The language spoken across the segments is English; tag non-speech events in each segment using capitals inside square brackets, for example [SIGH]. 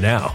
now.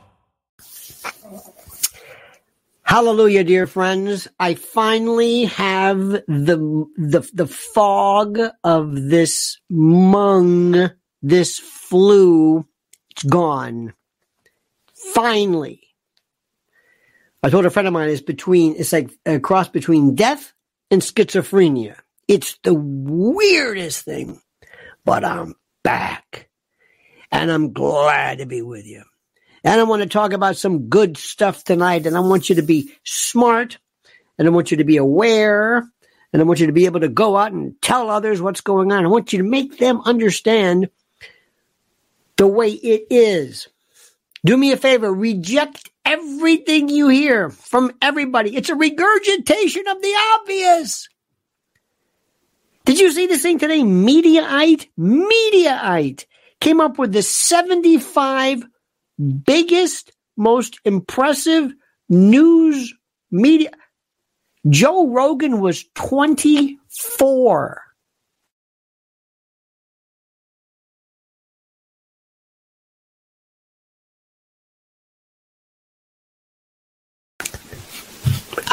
Hallelujah, dear friends. I finally have the, the, the fog of this mung, this flu. It's gone. Finally. I told a friend of mine it's between, it's like a cross between death and schizophrenia. It's the weirdest thing, but I'm back and I'm glad to be with you. And I want to talk about some good stuff tonight. And I want you to be smart and I want you to be aware and I want you to be able to go out and tell others what's going on. I want you to make them understand the way it is. Do me a favor, reject everything you hear from everybody. It's a regurgitation of the obvious. Did you see this thing today? Mediaite? Mediaite came up with the 75 biggest, most impressive news media. Joe Rogan was 24.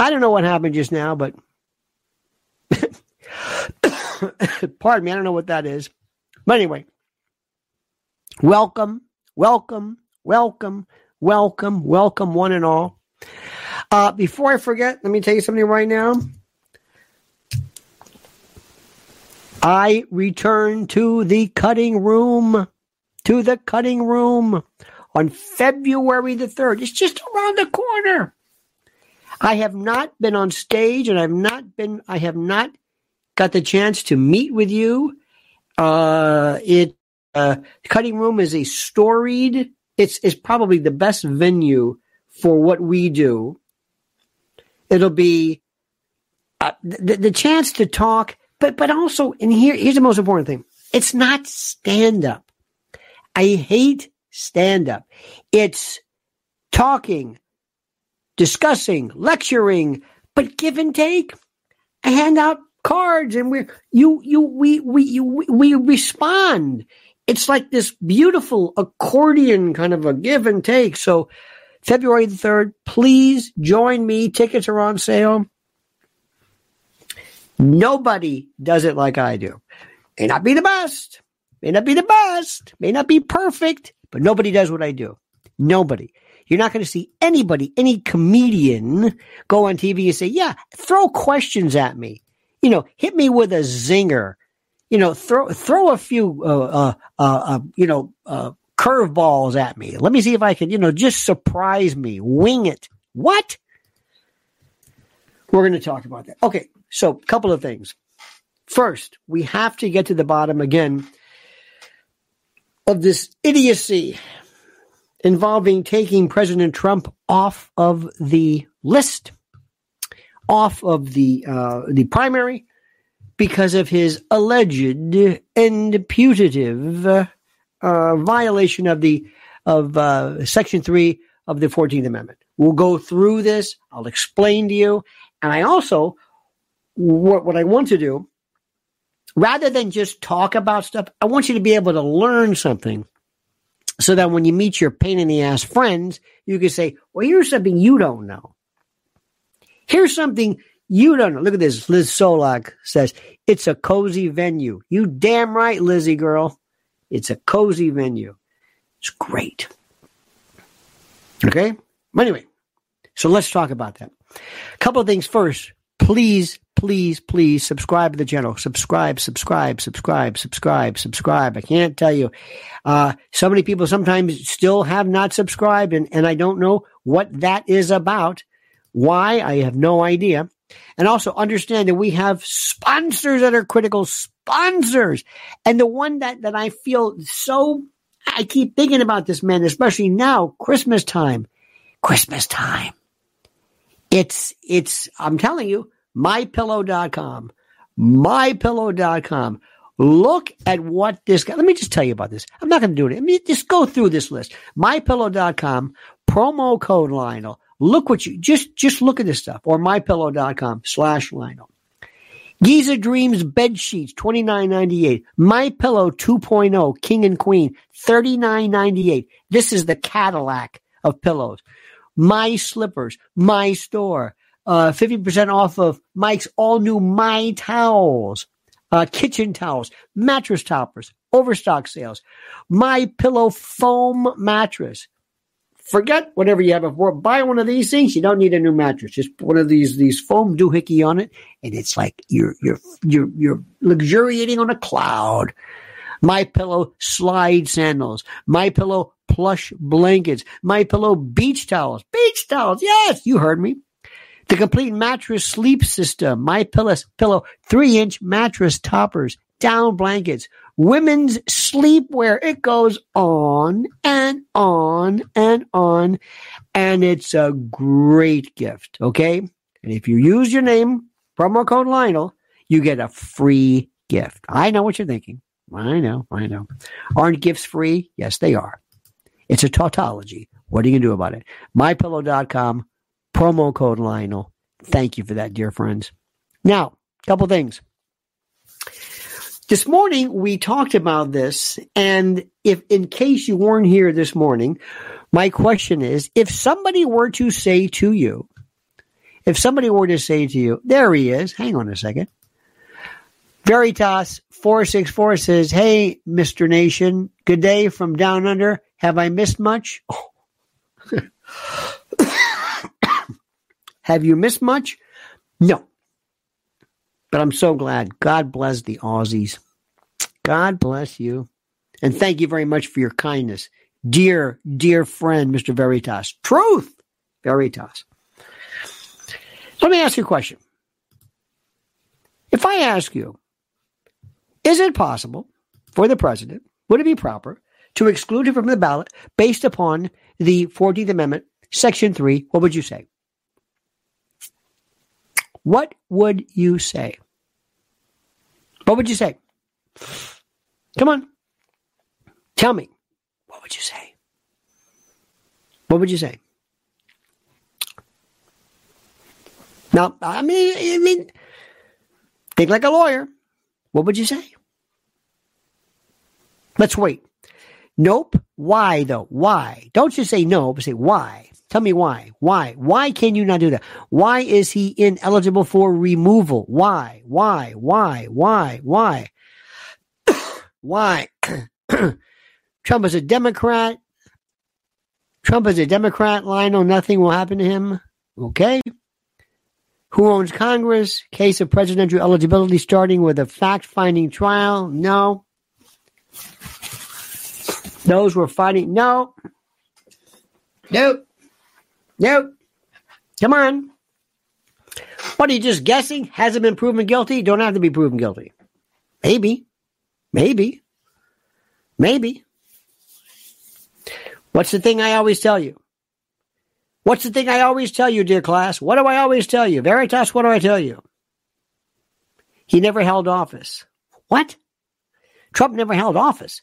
I don't know what happened just now, but [COUGHS] pardon me, I don't know what that is. But anyway, welcome, welcome, welcome, welcome, welcome, one and all. Uh, before I forget, let me tell you something right now. I return to the cutting room, to the cutting room on February the 3rd. It's just around the corner. I have not been on stage and I've not been, I have not got the chance to meet with you. Uh, it, uh, Cutting Room is a storied, it's, it's probably the best venue for what we do. It'll be uh, the, the chance to talk, but, but also, and here, here's the most important thing. It's not stand up. I hate stand up. It's talking, discussing, lecturing, but give and take. I hand out cards and we you you we we you, we respond. It's like this beautiful accordion kind of a give and take. So February the 3rd, please join me. Tickets are on sale. Nobody does it like I do. May not be the best, may not be the best, may not be perfect, but nobody does what I do. Nobody. You're not going to see anybody, any comedian go on TV and say, yeah, throw questions at me. You know, hit me with a zinger. You know, throw, throw a few, uh, uh, uh, uh you know, uh, curveballs at me. Let me see if I can, you know, just surprise me, wing it. What? We're going to talk about that. Okay. So, a couple of things. First, we have to get to the bottom again of this idiocy involving taking President Trump off of the list, off of the uh, the primary, because of his alleged and putative uh, violation of the of uh, Section Three of the Fourteenth Amendment. We'll go through this. I'll explain to you, and I also what what I want to do. Rather than just talk about stuff, I want you to be able to learn something so that when you meet your pain in the ass friends, you can say, well, here's something you don't know. Here's something you don't know. Look at this. Liz Solak says, it's a cozy venue. You damn right, Lizzie girl. It's a cozy venue. It's great. Okay. Anyway, so let's talk about that. A couple of things first. Please please, please subscribe to the channel. Subscribe, subscribe, subscribe, subscribe, subscribe. I can't tell you. Uh, so many people sometimes still have not subscribed, and, and I don't know what that is about. Why? I have no idea. And also understand that we have sponsors that are critical sponsors. And the one that, that I feel so, I keep thinking about this man, especially now, Christmas time. Christmas time. It's, it's, I'm telling you, mypillow.com. Mypillow.com. Look at what this guy, let me just tell you about this. I'm not going to do it. Let me just go through this list. Mypillow.com, promo code Lionel. Look what you, just, just look at this stuff or mypillow.com slash Lionel. Giza Dreams bed sheets, twenty nine ninety eight. My Pillow 2.0, King and Queen, thirty nine ninety eight. This is the Cadillac of pillows. My slippers, my store uh, 50% off of Mike's all new My Towels, uh, kitchen towels, mattress toppers, overstock sales, My Pillow foam mattress. Forget whatever you have before. Buy one of these things. You don't need a new mattress. Just one of these these foam doohickey on it, and it's like you're you're you're you're luxuriating on a cloud. My Pillow slide sandals. My Pillow plush blankets. My Pillow beach towels. Beach towels. Yes, you heard me. The complete mattress sleep system, my pillow, pillow, three inch mattress toppers, down blankets, women's sleepwear. It goes on and on and on. And it's a great gift. Okay. And if you use your name, promo code Lionel, you get a free gift. I know what you're thinking. I know. I know. Aren't gifts free? Yes, they are. It's a tautology. What are you going to do about it? MyPillow.com, promo code Lionel. Thank you for that, dear friends. Now, couple things. This morning we talked about this, and if in case you weren't here this morning, my question is if somebody were to say to you, if somebody were to say to you, there he is, hang on a second. Veritas 464 says, Hey, Mr. Nation, good day from down under. Have I missed much? [LAUGHS] Have you missed much? No. But I'm so glad. God bless the Aussies. God bless you. And thank you very much for your kindness. Dear, dear friend, Mr. Veritas. Truth, Veritas. Let me ask you a question. If I ask you, is it possible for the president, would it be proper to exclude him from the ballot based upon the 14th Amendment, Section 3? What would you say? What would you say? What would you say? Come on. Tell me. What would you say? What would you say? Now, I mean, I mean, think like a lawyer. What would you say? Let's wait. Nope. Why though? Why? Don't just say no, but say why. Tell me why. Why? Why can you not do that? Why is he ineligible for removal? Why? Why? Why? Why? Why? [COUGHS] why? [COUGHS] Trump is a Democrat. Trump is a Democrat. Lionel, nothing will happen to him. Okay. Who owns Congress? Case of presidential eligibility starting with a fact finding trial? No. Those were fighting? No. Nope. Nope. Come on. What are you just guessing? Hasn't been proven guilty? Don't have to be proven guilty. Maybe. Maybe. Maybe. What's the thing I always tell you? What's the thing I always tell you, dear class? What do I always tell you? Veritas, what do I tell you? He never held office. What? Trump never held office.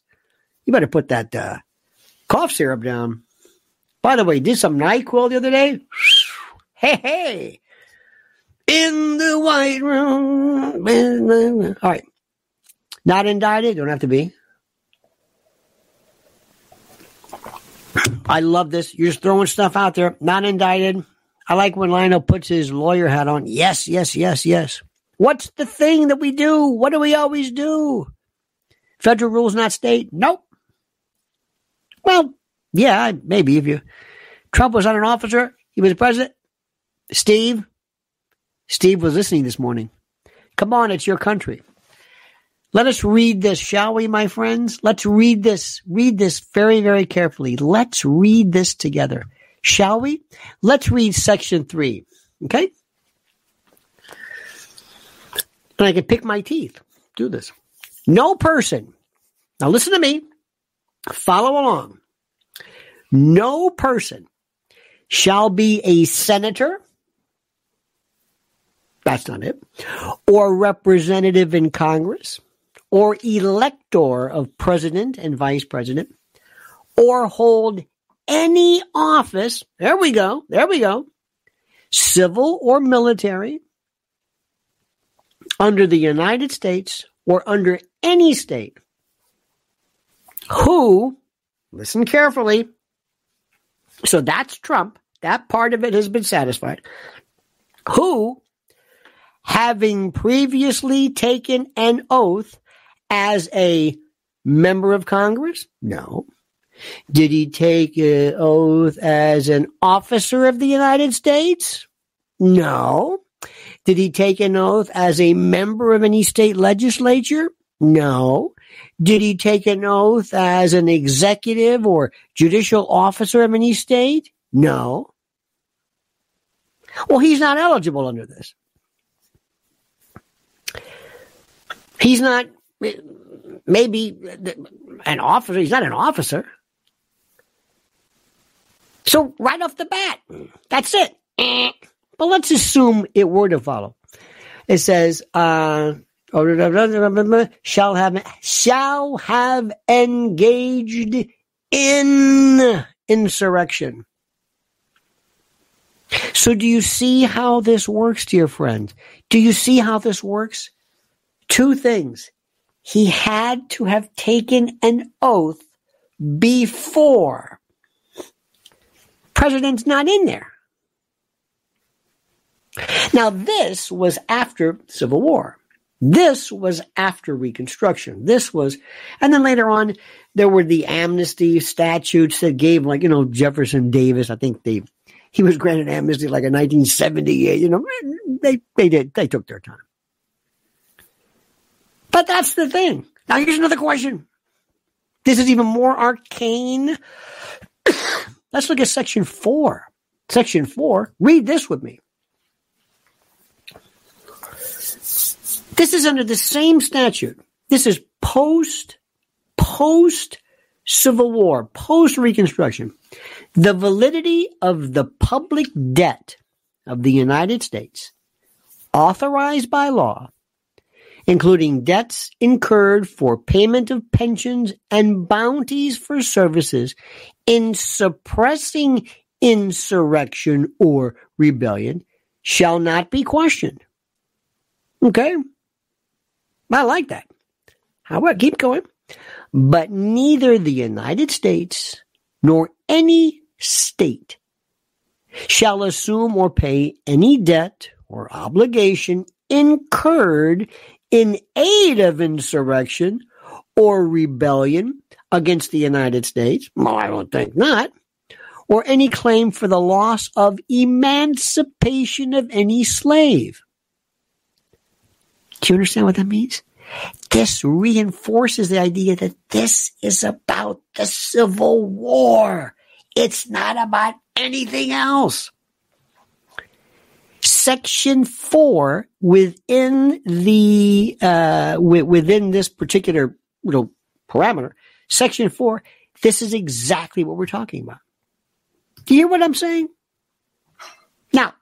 You better put that uh, cough syrup down. By the way, did some NyQuil the other day. [SIGHS] Hey, hey. In the white room. All right. Not indicted. Don't have to be. I love this. You're just throwing stuff out there. Not indicted. I like when Lionel puts his lawyer hat on. Yes, yes, yes, yes. What's the thing that we do? What do we always do? Federal rules, not state? Nope. Well, yeah, maybe if you. Trump was not an officer, he was a president. Steve, Steve was listening this morning. Come on, it's your country. Let us read this, shall we, my friends? Let's read this. Read this very, very carefully. Let's read this together. Shall we? Let's read section three. Okay? And I can pick my teeth. Do this. No person. Now listen to me. Follow along. No person shall be a senator. That's not it. Or representative in Congress or elector of president and vice president, or hold any office, there we go, there we go, civil or military, under the United States or under any state, who, listen carefully, so that's Trump, that part of it has been satisfied, who, having previously taken an oath as a member of Congress? No. Did he take an oath as an officer of the United States? No. Did he take an oath as a member of any state legislature? No. Did he take an oath as an executive or judicial officer of any state? No. Well, he's not eligible under this. He's not maybe an officer. He's not an officer. So right off the bat, that's it. But let's assume it were to follow. It says, uh, shall have shall have engaged in insurrection. So do you see how this works, dear friend? Do you see how this works? Two things. He had to have taken an oath before. President's not in there. Now, this was after Civil War. This was after Reconstruction. This was, and then later on, there were the amnesty statutes that gave, like, you know, Jefferson Davis, I think they, he was granted amnesty like in 1978. You know, they, they did, they took their time. But that's the thing. Now, here's another question. This is even more arcane. [COUGHS] Let's look at section four. Section four, read this with me. This is under the same statute. This is post, post Civil War, post Reconstruction. The validity of the public debt of the United States, authorized by law, including debts incurred for payment of pensions and bounties for services in suppressing insurrection or rebellion, shall not be questioned. Okay? I like that. How about keep going? But neither the United States nor any state shall assume or pay any debt or obligation incurred in aid of insurrection or rebellion against the United States. Well, I don't think not. Or any claim for the loss of emancipation of any slave do you understand what that means? This reinforces the idea that this is about the Civil War. It's not about anything else. Section four within the uh, within this particular you know parameter, section four. This is exactly what we're talking about. Do you hear what I'm saying? Now,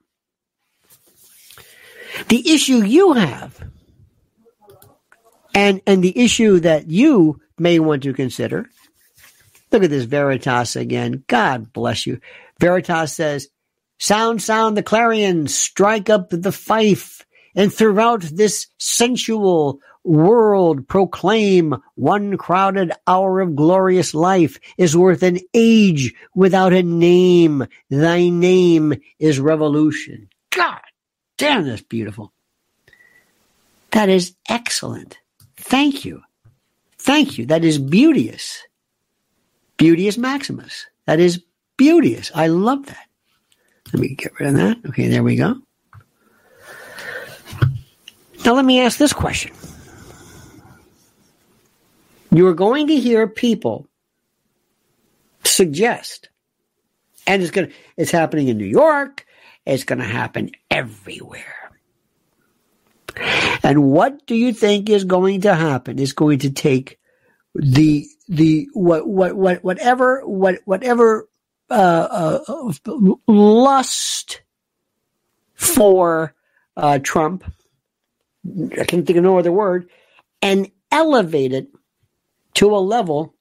the issue you have and, and the issue that you may want to consider, look at this Veritas again. God bless you. Veritas says, sound, sound the clarion, strike up the fife, and throughout this sensual world proclaim one crowded hour of glorious life is worth an age without a name. Thy name is revolution. God damn, that's beautiful. That is excellent. Thank you. Thank you. That is beauteous. Beauteous Maximus. That is beauteous. I love that. Let me get rid of that. Okay, there we go. Now let me ask this question. You are going to hear people suggest, and it's going to, it's happening in New York, it's going to happen everywhere. And what do you think is going to happen? Is going to take the the what what what whatever what whatever uh, uh, lust for uh, Trump. I can't think of no other word, and elevate it to a level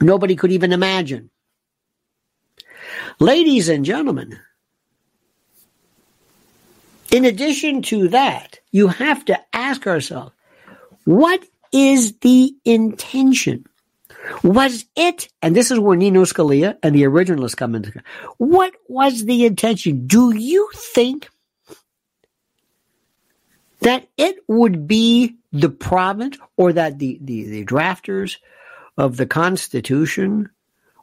nobody could even imagine. Ladies and gentlemen, in addition to that, you have to ask ourselves, what is the intention? Was it, and this is where Nino Scalia and the originalists come into, what was the intention? Do you think that it would be the province or that the, the, the drafters of the Constitution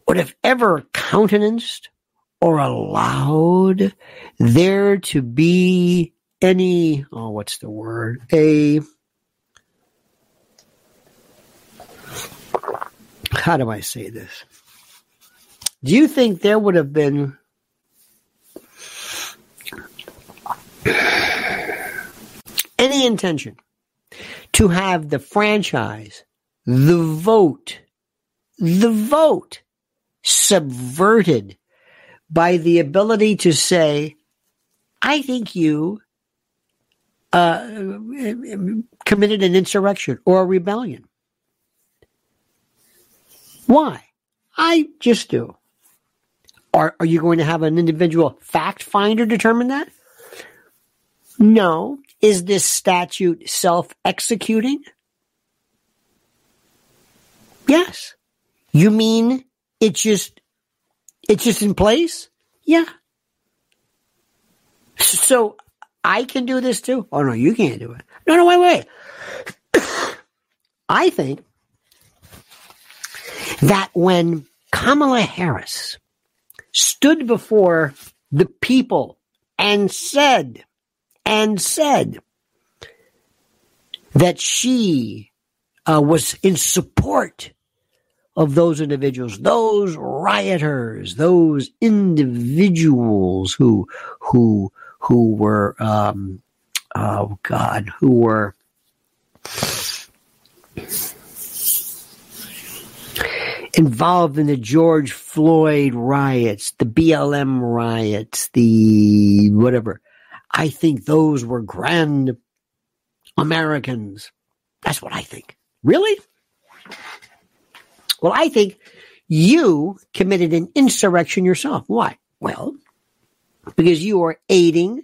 would have ever countenanced or allowed there to be any, oh, what's the word? A, how do I say this? Do you think there would have been any intention to have the franchise, the vote, the vote subverted by the ability to say, I think you uh, committed an insurrection or a rebellion. Why? I just do. Are, are you going to have an individual fact finder determine that? No. Is this statute self executing? Yes. You mean it's just it's just in place? Yeah. So I can do this too? Oh no, you can't do it. No, no, wait, wait. [COUGHS] I think that when Kamala Harris stood before the people and said, and said that she uh, was in support of those individuals, those rioters, those individuals who, who, who were, um, oh God, who were involved in the George Floyd riots, the BLM riots, the whatever. I think those were grand Americans. That's what I think. Really? Well, I think you committed an insurrection yourself. Why? Well, because you are aiding,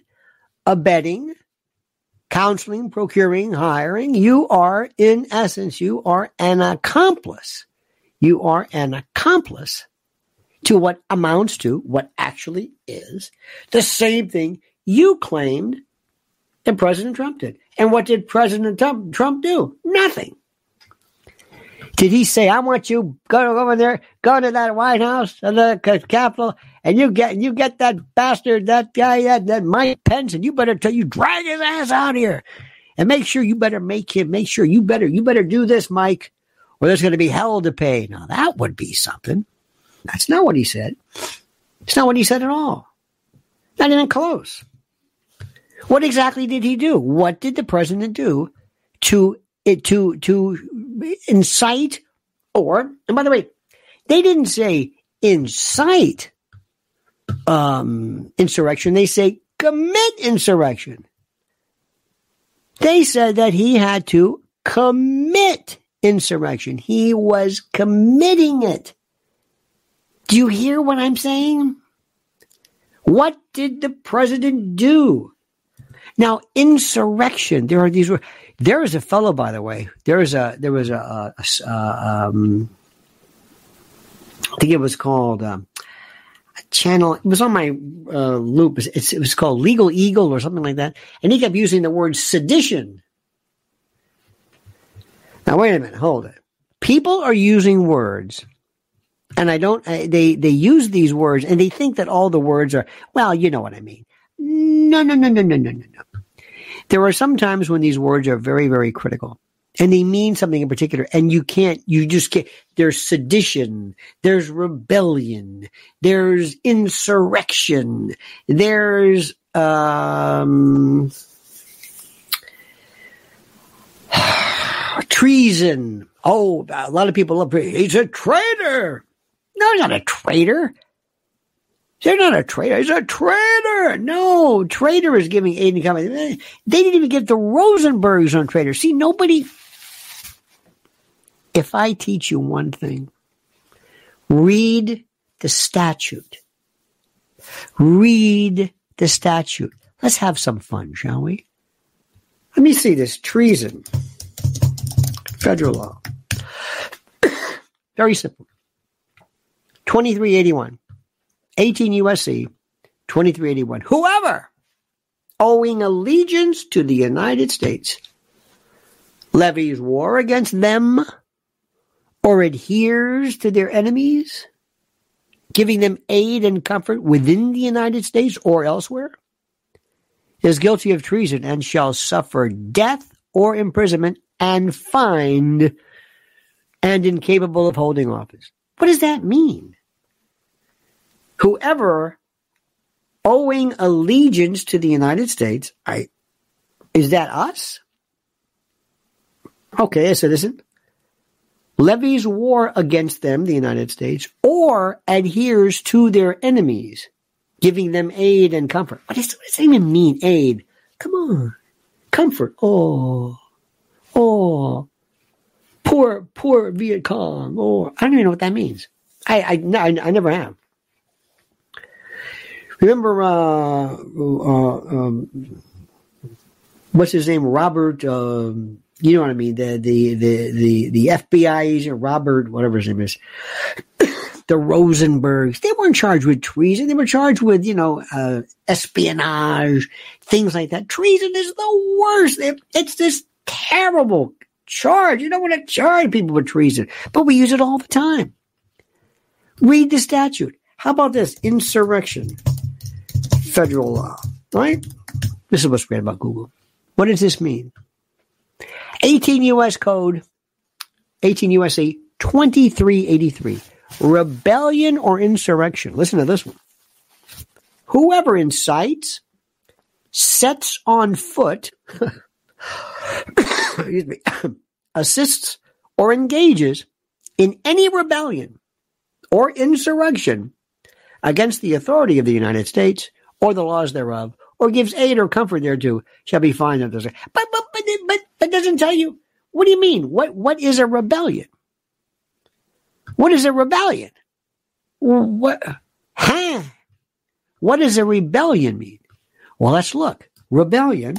abetting, counseling, procuring, hiring. You are, in essence, you are an accomplice you are an accomplice to what amounts to, what actually is, the same thing you claimed and President Trump did. And what did President Trump, Trump do? Nothing. Did he say, I want you go over there, go to that White House, uh, the Capitol, and you get you get that bastard, that guy, that, that Mike Pence, and you better tell you drag his ass out here. And make sure you better make him, make sure you better, you better do this, Mike or there's going to be hell to pay. Now that would be something. That's not what he said. It's not what he said at all. Not even close. What exactly did he do? What did the president do to to to incite or and by the way, they didn't say incite um, insurrection. They say commit insurrection. They said that he had to commit insurrection. He was committing it. Do you hear what I'm saying? What did the president do? Now, insurrection. There are these. There is a fellow, by the way. There is a. There was a. a, a um, I think it was called um, a channel. It was on my uh, loop. It's, it was called Legal Eagle or something like that. And he kept using the word sedition now, wait a minute, hold it. People are using words, and I don't, they, they use these words and they think that all the words are, well, you know what I mean. No, no, no, no, no, no, no, no. There are some times when these words are very, very critical and they mean something in particular and you can't you just can't there's sedition there's rebellion there's insurrection there's um [SIGHS] treason. Oh, a lot of people love. He's a traitor. No, he's not a traitor. They're not a traitor. He's a traitor. No, traitor is giving aid and comfort. They didn't even get the Rosenbergs on traitor. See, nobody. If I teach you one thing, read the statute. Read the statute. Let's have some fun, shall we? Let me see this treason federal law. [COUGHS] Very simple. 2381. 18 USC 2381. Whoever owing allegiance to the United States levies war against them or adheres to their enemies, giving them aid and comfort within the United States or elsewhere, is guilty of treason and shall suffer death or imprisonment and fined and incapable of holding office. What does that mean? Whoever owing allegiance to the United States, I is that us? Okay, a citizen levies war against them, the United States, or adheres to their enemies, giving them aid and comfort. What does, what does that even mean, aid? Come on. comfort. Oh, oh, poor, poor Viet Cong. Oh, I don't even know what that means. I, I, I, I never have. Remember, uh, uh, um, what's his name? Robert, um, you know what I mean? The, the, the, the, the FBI agent, Robert, whatever his name is. [COUGHS] the Rosenbergs, they weren't charged with treason. They were charged with, you know, uh, espionage, things like that. Treason is the worst. It's this terrible charge. You don't want to charge people with treason, but we use it all the time. Read the statute. How about this? Insurrection. Federal law, right? This is what's great about Google. What does this mean? 18 U.S. Code, 18 U.S.C. 2383. Rebellion or insurrection. Listen to this one. Whoever incites, sets on foot, [COUGHS] excuse me, [COUGHS] assists or engages in any rebellion or insurrection against the authority of the United States or the laws thereof, or gives aid or comfort thereto, shall be fined under But, but, but, but, but doesn't tell you. What do you mean? What, what is a rebellion? What is a rebellion? What, huh? What does a rebellion mean? Well, let's look. Rebellion,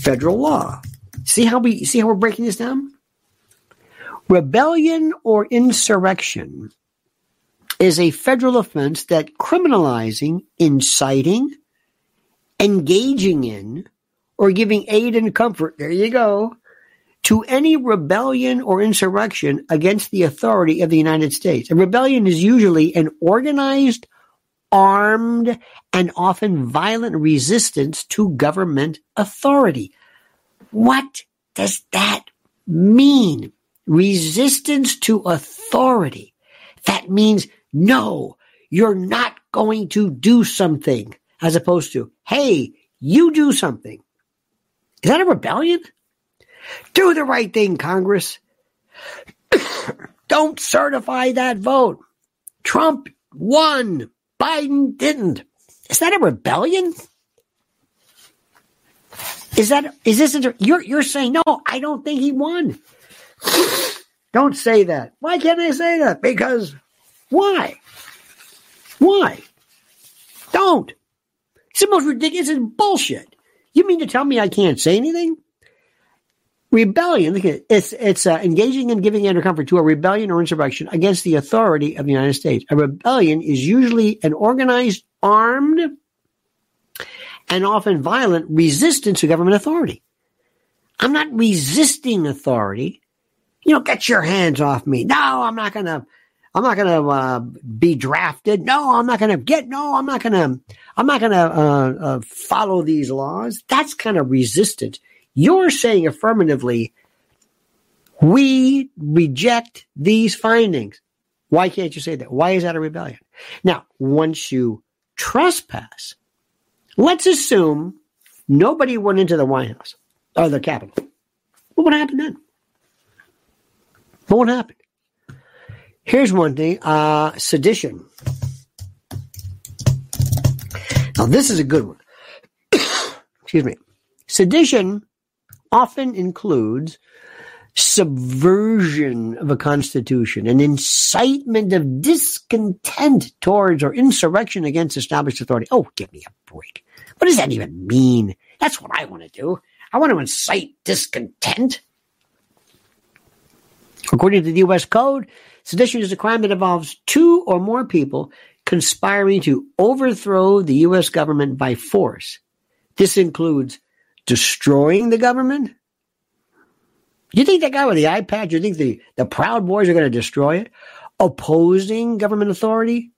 federal law. See how we see how we're breaking this down? Rebellion or insurrection is a federal offense that criminalizing, inciting, engaging in, or giving aid and comfort, there you go, to any rebellion or insurrection against the authority of the United States. A rebellion is usually an organized, armed, and often violent resistance to government authority. What does that mean? Resistance to authority. That means no, you're not going to do something as opposed to, hey, you do something. Is that a rebellion? Do the right thing, Congress. [COUGHS] Don't certify that vote. Trump won. Biden didn't. Is that a rebellion? Is that is this you're you're saying no? I don't think he won. [COUGHS] don't say that. Why can't I say that? Because why? Why? Don't. It's the most ridiculous it's bullshit. You mean to tell me I can't say anything? Rebellion, it's, it's uh, engaging in giving under comfort to a rebellion or insurrection against the authority of the United States. A rebellion is usually an organized, armed, and often violent resistance to government authority. I'm not resisting authority. You know, get your hands off me. No, I'm not going to I'm not going to uh, be drafted. No, I'm not going to get. No, I'm not going to. I'm not going to uh, uh, follow these laws. That's kind of resistant. You're saying affirmatively, we reject these findings. Why can't you say that? Why is that a rebellion? Now, once you trespass, let's assume nobody went into the White House or the Capitol. What would happen then? What would happen? Here's one thing uh, sedition. Now, this is a good one. [COUGHS] Excuse me. Sedition often includes subversion of a constitution, an incitement of discontent towards or insurrection against established authority. Oh, give me a break. What does that even mean? That's what I want to do. I want to incite discontent. According to the U.S. Code, Sedition is a crime that involves two or more people conspiring to overthrow the U.S. government by force. This includes destroying the government. You think that guy with the iPad, you think the, the Proud Boys are going to destroy it? Opposing government authority?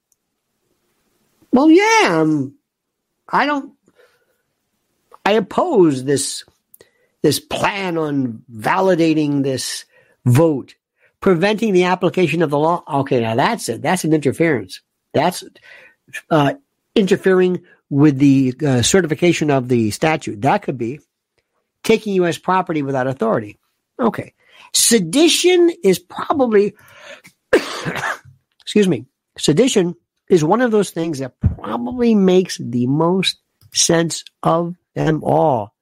Well, yeah, um, I don't, I oppose this, this plan on validating this vote preventing the application of the law. Okay, now that's it. That's an interference. That's uh, interfering with the uh, certification of the statute. That could be taking U.S. property without authority. Okay. Sedition is probably, [COUGHS] excuse me, sedition is one of those things that probably makes the most sense of them all.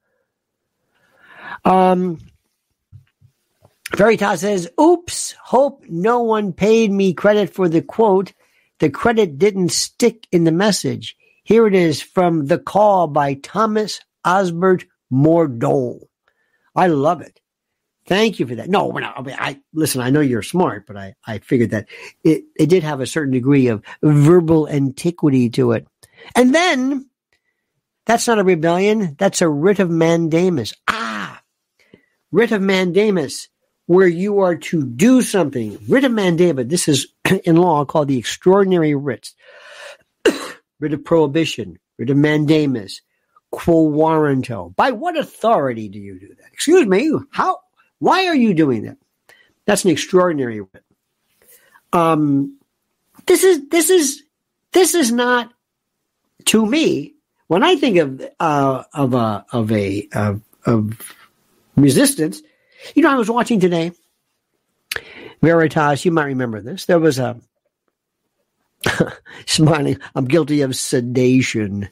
Um, Veritas says, oops, hope no one paid me credit for the quote. The credit didn't stick in the message. Here it is from The Call by Thomas Osbert Mordaunt. I love it. Thank you for that. No, not, I, mean, I listen. I know you're smart, but I, I figured that it, it did have a certain degree of verbal antiquity to it. And then that's not a rebellion. That's a writ of mandamus. Ah, writ of mandamus, where you are to do something. Writ of mandamus. This is [CLEARS THROAT] in law called the extraordinary writs. [COUGHS] writ of prohibition, writ of mandamus, quo warranto. By what authority do you do that? Excuse me. How? Why are you doing that? That's an extraordinary writ. Um, this is this is this is not to me when I think of uh, of a of a of, of resistance. You know, I was watching today. Veritas, you might remember this. There was a [LAUGHS] smiling. I'm guilty of sedition.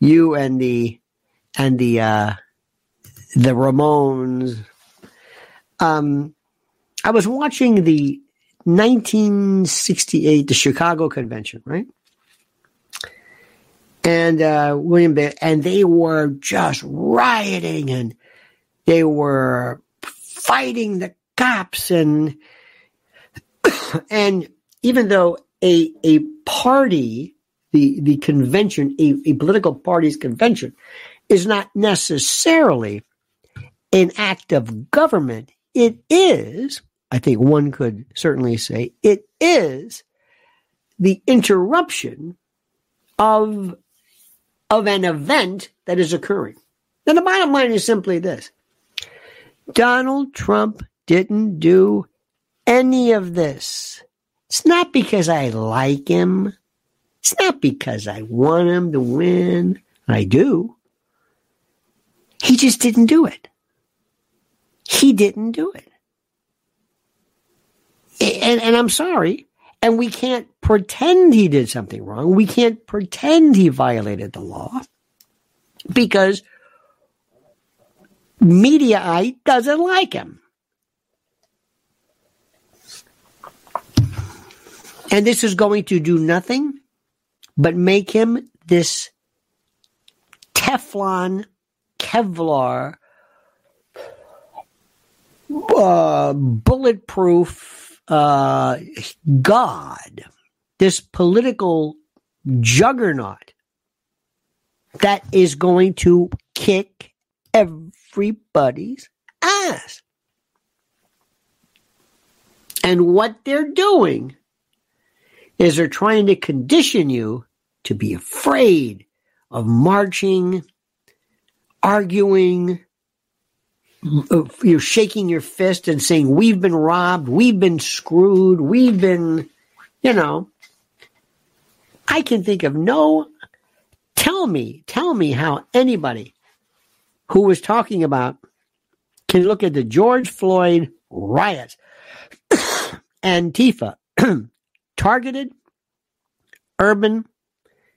You and the and the uh, the Ramones. Um, I was watching the 1968 the Chicago Convention, right? And uh, William and they were just rioting and they were fighting the cops and and even though a a party the the convention a, a political party's convention is not necessarily an act of government it is i think one could certainly say it is the interruption of of an event that is occurring. And the bottom line is simply this donald trump didn't do any of this it's not because i like him it's not because I want him to win. I do. He just didn't do it. He didn't do it. And, and I'm sorry. And we can't pretend he did something wrong. We can't pretend he violated the law because Mediaite doesn't like him. And this is going to do nothing but make him this Teflon, Kevlar, uh, bulletproof uh, God, this political juggernaut that is going to kick everybody's ass. And what they're doing is they're trying to condition you to be afraid of marching, arguing, you're shaking your fist and saying, We've been robbed, we've been screwed, we've been, you know. I can think of no, tell me, tell me how anybody who was talking about can look at the George Floyd riots, [COUGHS] Antifa, [COUGHS] targeted urban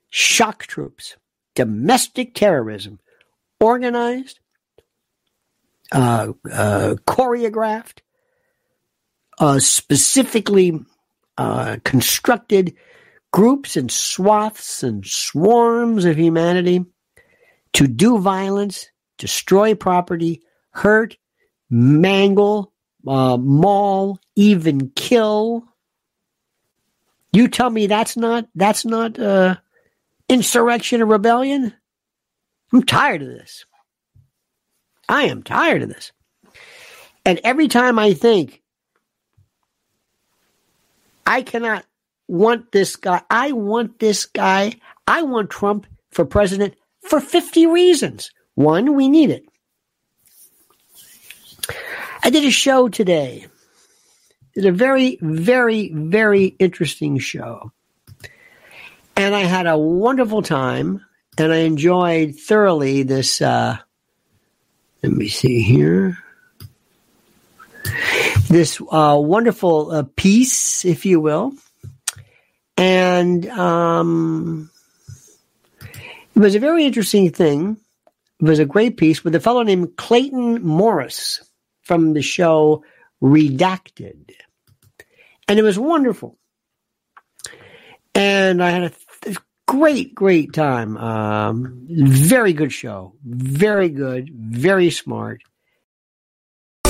shock troops, domestic terrorism, organized, uh, uh, choreographed, uh, specifically uh, constructed groups and swaths and swarms of humanity to do violence, destroy property, hurt, mangle, uh, maul, even kill you tell me that's not that's not uh, insurrection or rebellion? I'm tired of this. I am tired of this. And every time I think I cannot want this guy, I want this guy, I want Trump for president for 50 reasons. One, we need it. I did a show today it's a very, very, very interesting show. And I had a wonderful time and I enjoyed thoroughly this. Uh, let me see here. This uh, wonderful uh, piece, if you will. And um, it was a very interesting thing was a great piece with a fellow named Clayton Morris from the show Redacted. And it was wonderful. And I had a th- great, great time. Um, very good show. Very good. Very smart.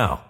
now.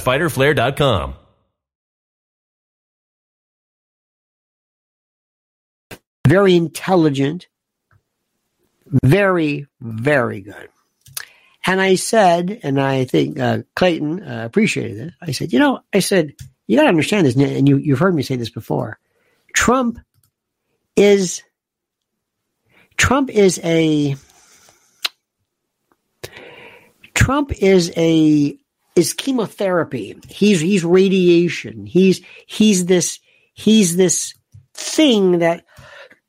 www.fighterflare.com. Very intelligent. Very, very good. And I said, and I think uh, Clayton uh, appreciated it. I said, you know, I said, you got to understand this, and you, you've heard me say this before. Trump is Trump is a Trump is a is chemotherapy. He's he's radiation. He's he's this he's this thing that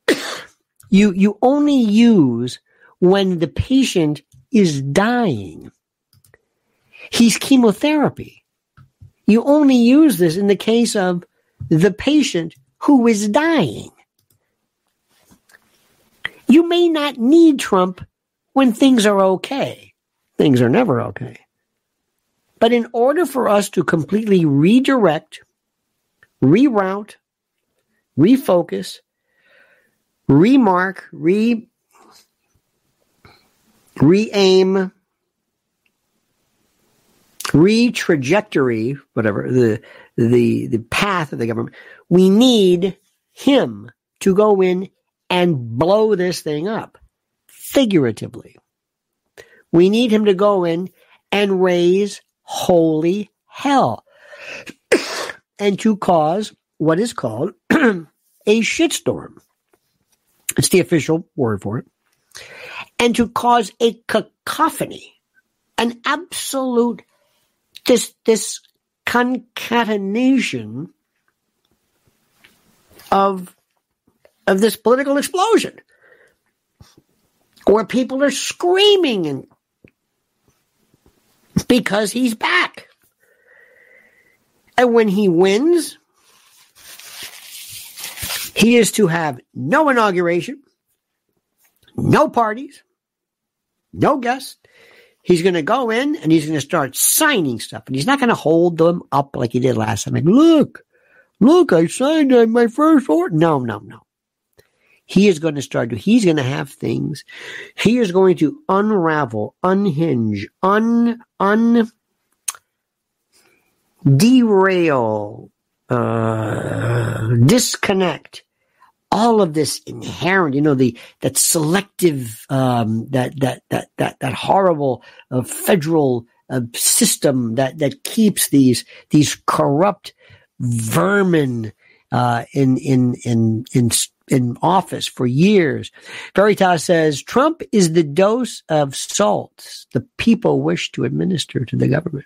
[COUGHS] you you only use when the patient is dying. He's chemotherapy. You only use this in the case of the patient who is dying. You may not need Trump when things are okay. Things are never okay. But in order for us to completely redirect, reroute, refocus, remark, re re-aim, re-trajectory, whatever the the the path of the government, we need him to go in and blow this thing up, figuratively. We need him to go in and raise holy hell [COUGHS] and to cause what is called [CLEARS THROAT] a shitstorm. It's the official word for it. And to cause a cacophony, an absolute this this concatenation of of this political explosion where people are screaming and because he's back. And when he wins, he is to have no inauguration, no parties, no guests. He's going to go in and he's going to start signing stuff. And he's not going to hold them up like he did last time. Like, look, look, I signed uh, my first order. No, no, no. He is going to start to, he's going to have things. He is going to unravel, unhinge, un, un, derail, uh, disconnect all of this inherent, you know, the that selective, um, that that that that that horrible uh, federal uh, system that that keeps these these corrupt vermin uh, in in in in in office for years. Veritas says Trump is the dose of salt the people wish to administer to the government.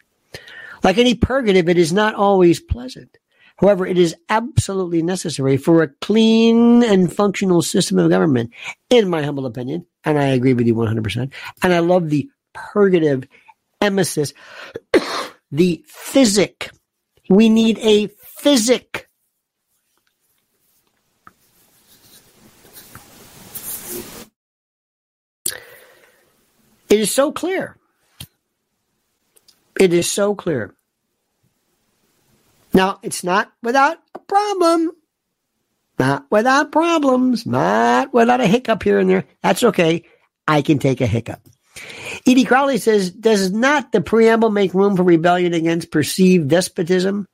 Like any purgative, it is not always pleasant. However, it is absolutely necessary for a clean and functional system of government, in my humble opinion. And I agree with you 100%. And I love the purgative emesis, [COUGHS] the physic. We need a physic. It is so clear. It is so clear now, it's not without a problem. Not without problems. Not without a hiccup here and there. That's okay. I can take a hiccup. Edie Crowley says, does not the preamble make room for rebellion against perceived despotism?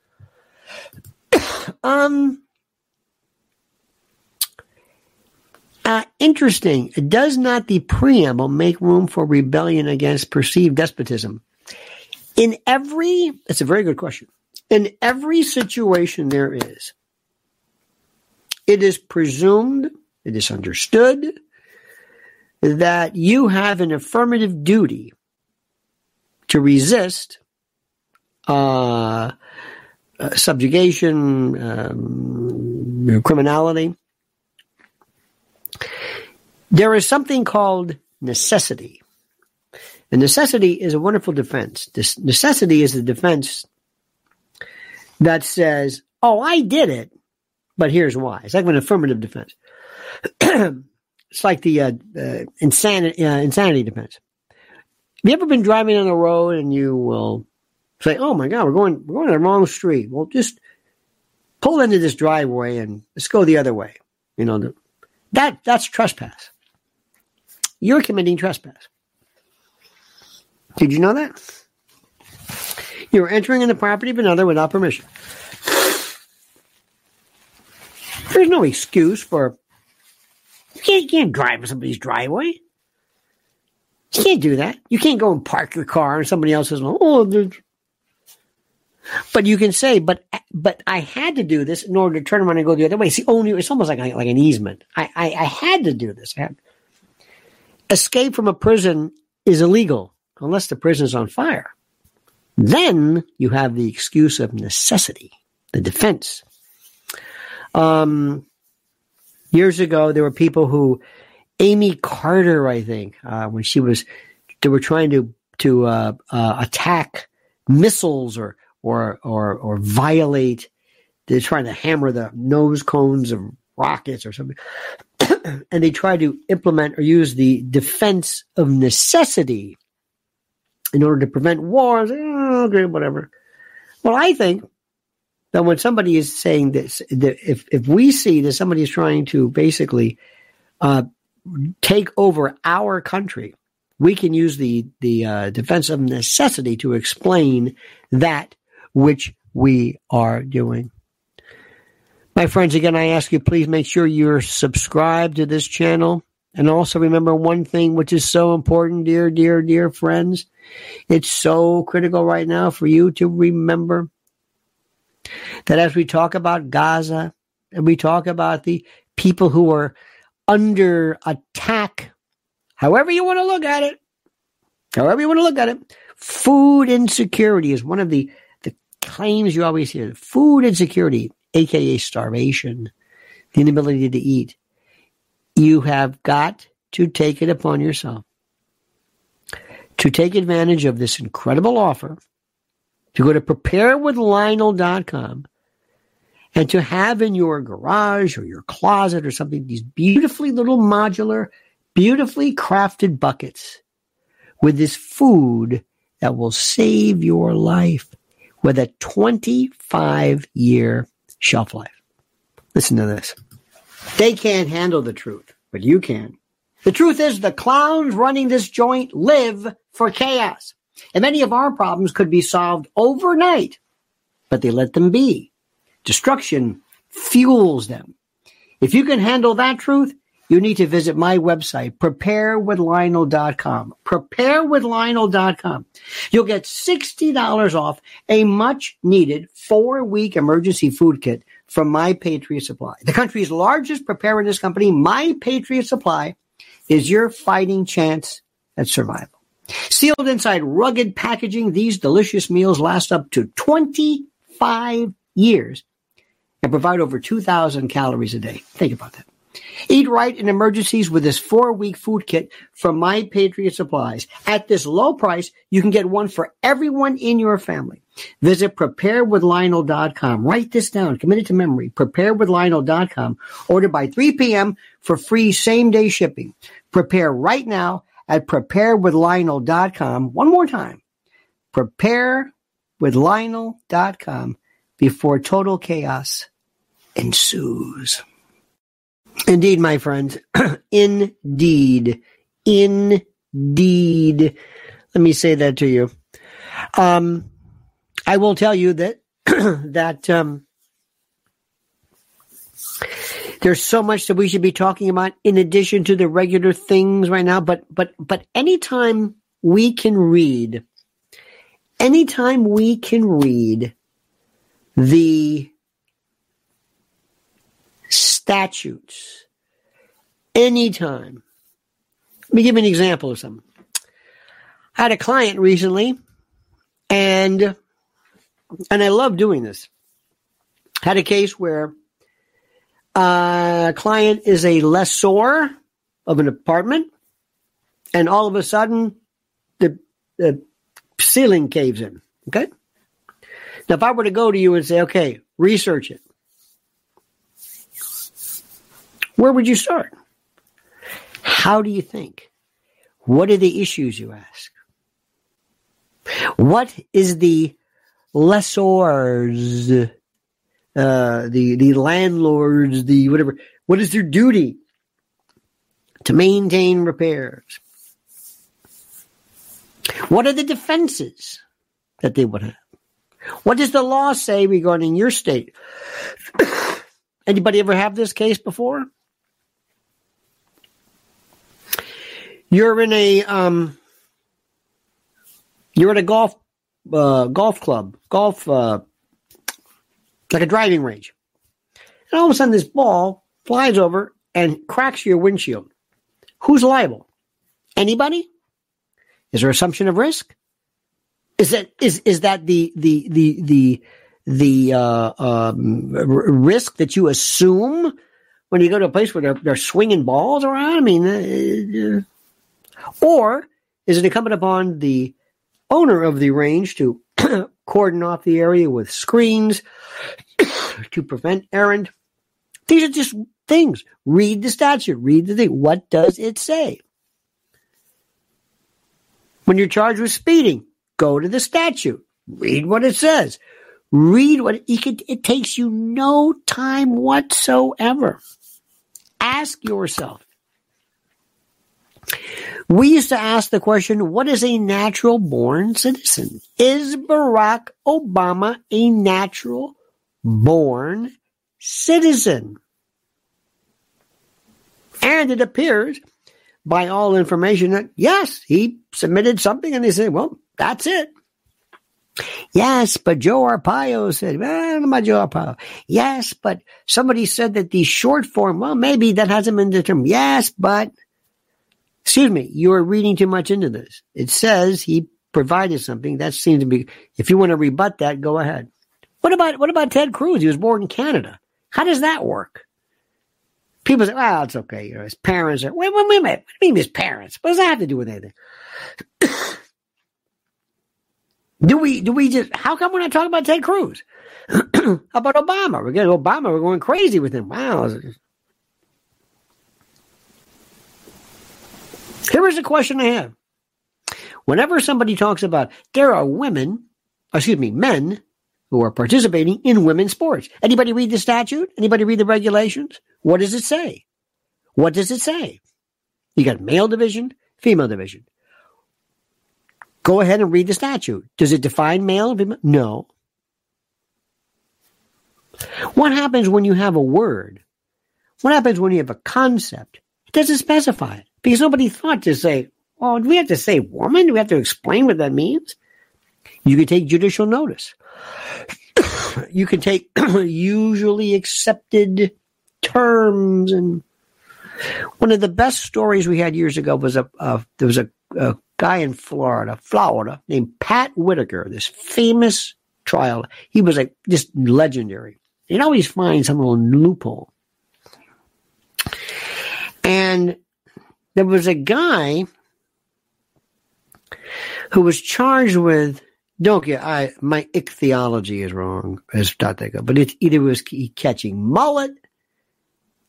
[COUGHS] um, uh, interesting. Does not the preamble make room for rebellion against perceived despotism? In every, that's a very good question. In every situation there is, it is presumed, it is understood that you have an affirmative duty to resist uh, uh, subjugation, um, criminality. There is something called necessity. And necessity is a wonderful defense. This necessity is the defense that says, "Oh, I did it, but here's why." It's like an affirmative defense. [CLEARS THROAT] it's like the uh, uh, insanity uh, insanity defense. Have you ever been driving on the road and you will say, "Oh my God, we're going we're going on the wrong street." Well, just pull into this driveway and let's go the other way. You know that that's trespass. You're committing trespass. Did you know that? You are entering in the property of another without permission. There's no excuse for you can't, you can't drive in somebody's driveway. You can't do that. You can't go and park your car and somebody else says, "Oh, there's." But you can say, "But but I had to do this in order to turn around and go the other way." See, only it's almost like like an easement. I I, I had to do this. Escape from a prison is illegal unless the prison is on fire. Then you have the excuse of necessity, the defense. Um, years ago, there were people who, Amy Carter, I think, uh, when she was, they were trying to to uh, uh, attack missiles or or or or violate. They're trying to hammer the nose cones of rockets or something, [COUGHS] and they try to implement or use the defense of necessity in order to prevent wars. Oh, okay, whatever. Well, I think that when somebody is saying this, that if if we see that somebody is trying to basically uh, take over our country, we can use the the uh, defense of necessity to explain that which we are doing. My friends, again, I ask you, please make sure you're subscribed to this channel. And also remember one thing which is so important, dear, dear, dear friends. It's so critical right now for you to remember that as we talk about Gaza and we talk about the people who are under attack, however you want to look at it, however you want to look at it, food insecurity is one of the, the claims you always hear. Food insecurity, aka starvation, the inability to eat. You have got to take it upon yourself to take advantage of this incredible offer to go to preparewithlionel.com and to have in your garage or your closet or something these beautifully little modular, beautifully crafted buckets with this food that will save your life with a 25 year shelf life. Listen to this. They can't handle the truth, but you can. The truth is the clowns running this joint live for chaos. And many of our problems could be solved overnight, but they let them be. Destruction fuels them. If you can handle that truth, you need to visit my website, preparewithlionel.com. Preparewithlionel.com. You'll get $60 off a much needed four week emergency food kit from My Patriot Supply. The country's largest preparedness company, My Patriot Supply, is your fighting chance at survival. Sealed inside rugged packaging, these delicious meals last up to 25 years and provide over 2,000 calories a day. Think about that. Eat right in emergencies with this four week food kit from My Patriot Supplies. At this low price, you can get one for everyone in your family. Visit preparewithlionel.com. Write this down. Commit it to memory. Preparewithlionel.com. Order by 3 p.m. for free same day shipping. Prepare right now at preparewithlionel.com. One more time. Preparewithlionel.com before total chaos ensues. Indeed, my friends. [CLEARS THROAT] Indeed. Indeed. Let me say that to you. Um, I will tell you that [CLEARS THROAT] that um, there's so much that we should be talking about in addition to the regular things right now. But but but anytime we can read, anytime we can read the statutes, anytime. Let me give you an example of something. I had a client recently, and and I love doing this. Had a case where uh, a client is a lessor of an apartment, and all of a sudden the, the ceiling caves in. Okay? Now, if I were to go to you and say, okay, research it, where would you start? How do you think? What are the issues you ask? What is the lessor's uh, the the landlords, the whatever. What is their duty to maintain repairs? What are the defenses that they would have? What does the law say regarding your state? [COUGHS] Anybody ever have this case before? You're in a um, you're at a golf uh, golf club, golf uh, like a driving range. And all of a sudden, this ball flies over and cracks your windshield. Who's liable? Anybody? Is there assumption of risk? Is that is is that the the the the the uh, um, risk that you assume when you go to a place where they're, they're swinging balls around? I mean, uh, uh or is it incumbent upon the owner of the range to [CLEARS THROAT] cordon off the area with screens [CLEARS THROAT] to prevent errand. These are just things. Read the statute. Read the thing. What does it say? When you're charged with speeding, go to the statute. Read what it says. Read what it, could, it takes you no time whatsoever. Ask yourself, we used to ask the question, what is a natural born citizen? Is Barack Obama a natural born citizen? And it appears by all information that yes, he submitted something and they said, well, that's it. Yes, but Joe Arpaio said, well, about Joe Arpaio. Yes, but somebody said that the short form, well, maybe that hasn't been determined. Yes, but, excuse me, you are reading too much into this. It says he provided something. That seems to be, if you want to rebut that, go ahead. What about, what about Ted Cruz? He was born in Canada. How does that work? People say, well, it's okay. You know, his parents are, wait, wait, wait, wait. What do you mean his parents? What does that have to do with anything? [COUGHS] Do we, do we just, how come we're not talking about Ted Cruz? [COUGHS] how about Obama? We're getting Obama. We're going crazy with him. Wow. Here is a question I have. Whenever somebody talks about there are women, excuse me, men who are participating in women's sports. Anybody read the statute? Anybody read the regulations? What does it say? What does it say? You got male division, female division. Go ahead and read the statute. Does it define male? Female? No. What happens when you have a word? What happens when you have a concept? It doesn't specify it because nobody thought to say, well, do we have to say woman? Do we have to explain what that means? You can take judicial notice. [COUGHS] you can take [COUGHS] usually accepted terms and one of the best stories we had years ago was a there was a, a guy in Florida, Florida, named Pat Whitaker, this famous trial. He was like just legendary. He'd always find some little loophole. And there was a guy who was charged with don't get I my ichthyology is wrong as they but it's either was catching mullet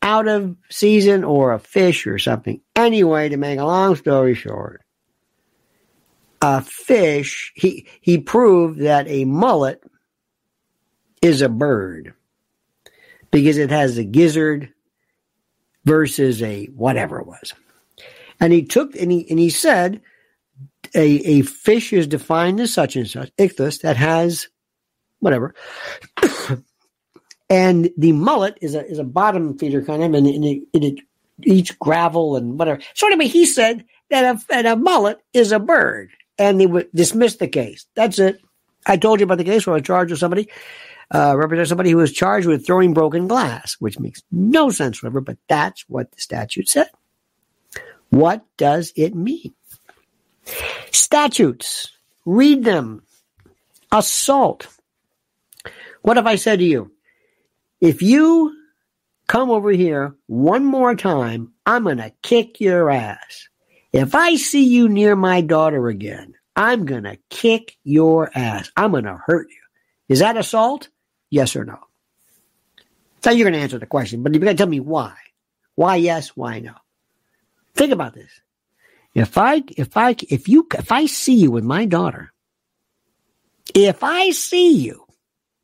out of season or a fish or something. Anyway, to make a long story short, a fish, he, he proved that a mullet is a bird because it has a gizzard versus a whatever it was. And he took, and he, and he said, a, a fish is defined as such and such, ichthus, that has whatever. [COUGHS] and the mullet is a, is a bottom feeder kind of, and, and it, it, eats gravel and whatever. So anyway, he said that a, that a mullet is a bird and they would dismiss the case. That's it. I told you about the case where I was charged with somebody, uh, represent somebody who was charged with throwing broken glass, which makes no sense whatever, but that's what the statute said. What does it mean? Statutes. Read them. Assault. What if I said to you, if you come over here one more time, I'm going to kick your ass. If I see you near my daughter again, I'm going to kick your ass. I'm going to hurt you. Is that assault? Yes or no? So you're going to answer the question, but you're going to tell me why. Why yes, why no? Think about this. If I, if I, if you, if I see you with my daughter, if I see you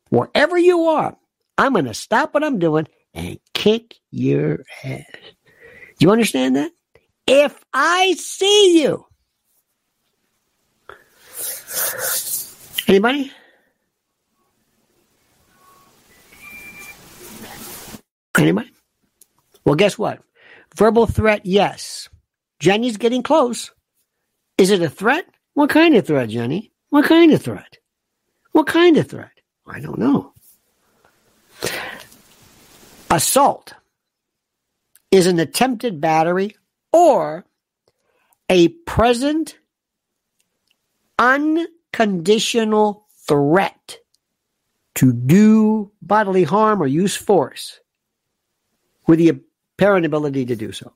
wherever you are, I'm going to stop what I'm doing and kick your ass. Do you understand that? if I see you. Anybody? Anybody? Well, guess what? Verbal threat, yes. Jenny's getting close. Is it a threat? What kind of threat, Jenny? What kind of threat? What kind of threat? I don't know. Assault is an attempted battery or a present unconditional threat to do bodily harm or use force with the apparent ability to do so.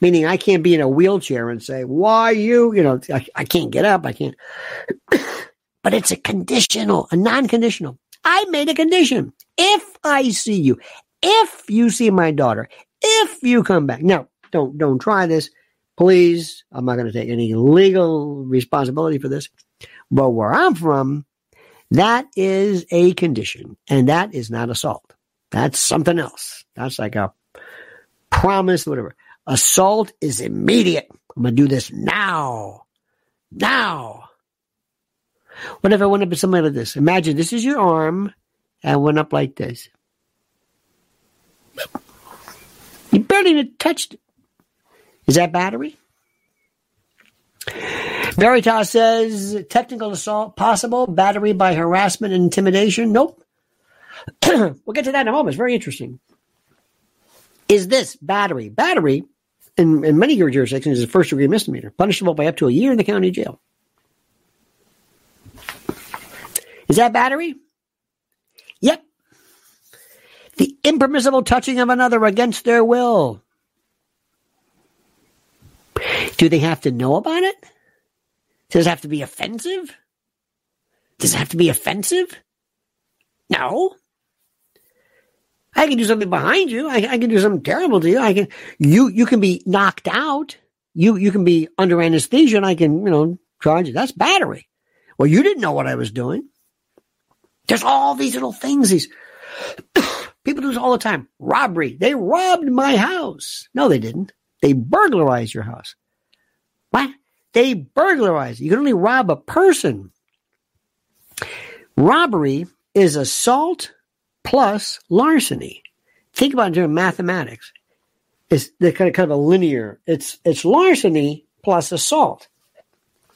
Meaning, I can't be in a wheelchair and say, Why you? You know, I, I can't get up. I can't. [COUGHS] but it's a conditional, a non conditional. I made a condition. If I see you, if you see my daughter, if you come back. Now, don't don't try this. Please, I'm not going to take any legal responsibility for this. But where I'm from, that is a condition, and that is not assault. That's something else. That's like a promise, whatever. Assault is immediate. I'm going to do this now. Now. What if I went up to somebody like this? Imagine this is your arm and went up like this. You barely even touched it. Is that battery? Veritas says technical assault possible, battery by harassment and intimidation. Nope. [CLEARS THROAT] we'll get to that in a moment. It's very interesting. Is this battery? Battery in, in many jurisdictions is a first degree misdemeanor, punishable by up to a year in the county jail. Is that battery? Yep. The impermissible touching of another against their will. Do they have to know about it? Does it have to be offensive? Does it have to be offensive? No. I can do something behind you. I, I, can do something terrible to you. I can you you can be knocked out. You you can be under anesthesia, and I can you know charge you. That's battery. Well, you didn't know what I was doing. There's all these little things. These [COUGHS] people do this all the time. Robbery. They robbed my house. No, they didn't. They burglarized your house. What? They burglarized. You can only rob a person. Robbery is assault plus larceny. Think about in mathematics. It's the kind of, kind of a linear. It's it's larceny plus assault.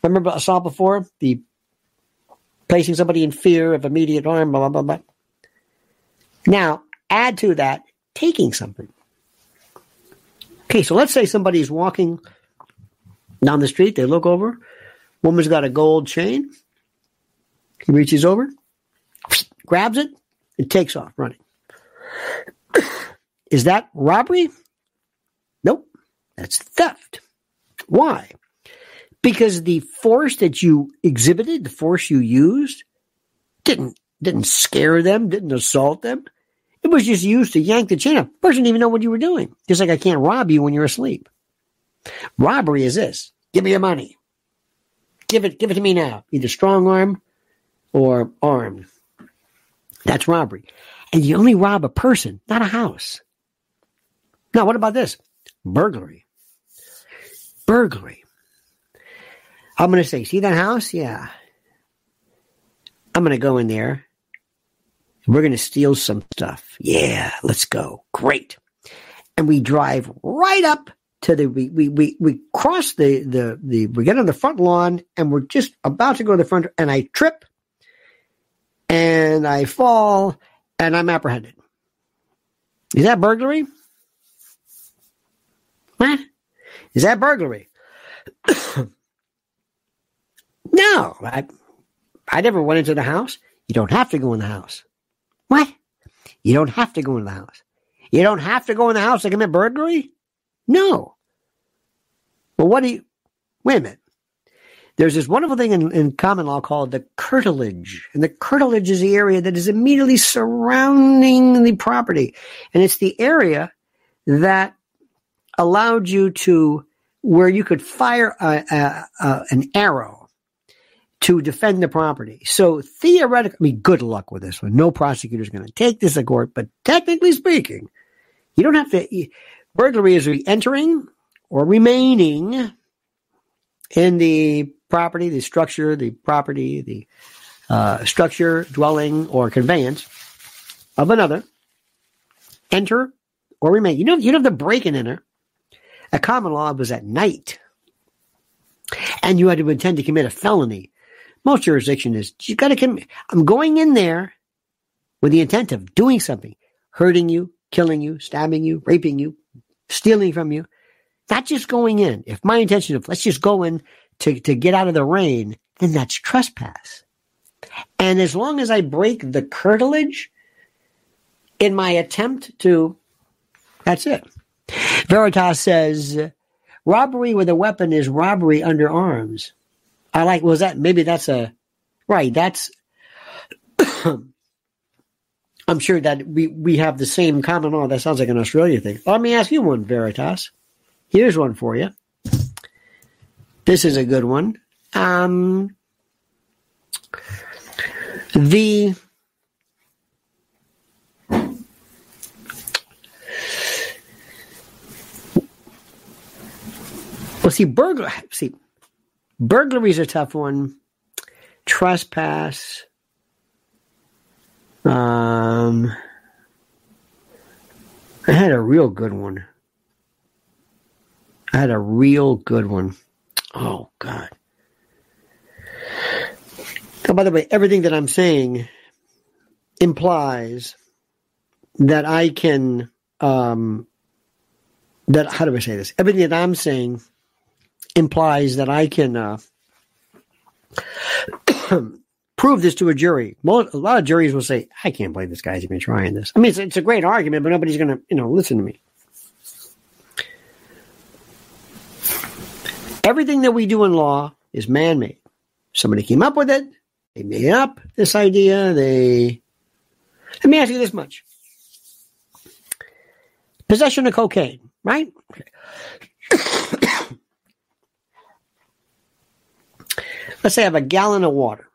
Remember assault before? The placing somebody in fear of immediate harm, blah, blah, blah, blah. Now, add to that taking something. Okay, so let's say somebody's walking down the street, they look over, woman's got a gold chain. He reaches over, grabs it, and takes off running. Is that robbery? Nope. That's theft. Why? Because the force that you exhibited, the force you used, didn't didn't scare them, didn't assault them. It was just used to yank the chain off. Person didn't even know what you were doing. Just like I can't rob you when you're asleep. Robbery is this. Give me your money. Give it, give it to me now. Either strong arm or armed. That's robbery. And you only rob a person, not a house. Now, what about this? Burglary. Burglary. I'm going to say, see that house? Yeah. I'm going to go in there. We're going to steal some stuff. Yeah, let's go. Great. And we drive right up to the we we we, we cross the, the the we get on the front lawn and we're just about to go to the front and I trip and I fall and I'm apprehended. Is that burglary? What? Is that burglary? [COUGHS] no, I I never went into the house. You don't have to go in the house. What? You don't have to go in the house. You don't have to go in the house to commit burglary? No. Well, what do you, wait a minute. There's this wonderful thing in, in common law called the curtilage. And the curtilage is the area that is immediately surrounding the property. And it's the area that allowed you to, where you could fire a, a, a, an arrow to defend the property. So theoretically, I mean, good luck with this one. No prosecutor is going to take this to court, but technically speaking, you don't have to, burglary is entering or remaining in the property, the structure, the property, the uh, structure, dwelling, or conveyance of another, enter or remain. You know, you don't have to break and enter. A common law was at night, and you had to intend to commit a felony. Most jurisdiction is you got to commit. I'm going in there with the intent of doing something, hurting you, killing you, stabbing you, raping you, stealing from you. Not just going in. If my intention of let's just go in to, to get out of the rain, then that's trespass. And as long as I break the curtilage in my attempt to, that's it. Veritas says, robbery with a weapon is robbery under arms. I like, was that, maybe that's a, right, that's, [COUGHS] I'm sure that we, we have the same common law. That sounds like an Australia thing. Let me ask you one, Veritas. Here's one for you. This is a good one. Um, the well, see, burglar. See, burglary is a tough one. Trespass. Um, I had a real good one. I had a real good one. Oh God. by the way, everything that I'm saying implies that I can, um, that, how do I say this? Everything that I'm saying implies that I can, uh, [CLEARS THROAT] prove this to a jury. A lot of juries will say, I can't believe this guy's even trying this. I mean, it's, it's a great argument, but nobody's going to, you know, listen to me. Everything that we do in law is man made. Somebody came up with it. They made up this idea. They, let me ask you this much possession of cocaine, right? [COUGHS] Let's say I have a gallon of water,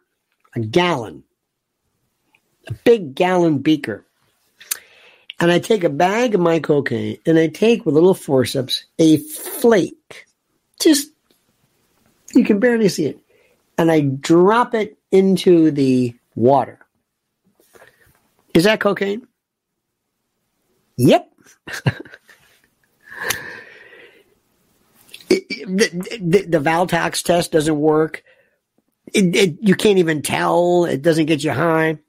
a gallon, a big gallon beaker. And I take a bag of my cocaine and I take with little forceps a flake, just you can barely see it, and I drop it into the water. Is that cocaine? Yep. [LAUGHS] the, the, Valtox test doesn't work. It, you can't even tell. It doesn't get you high.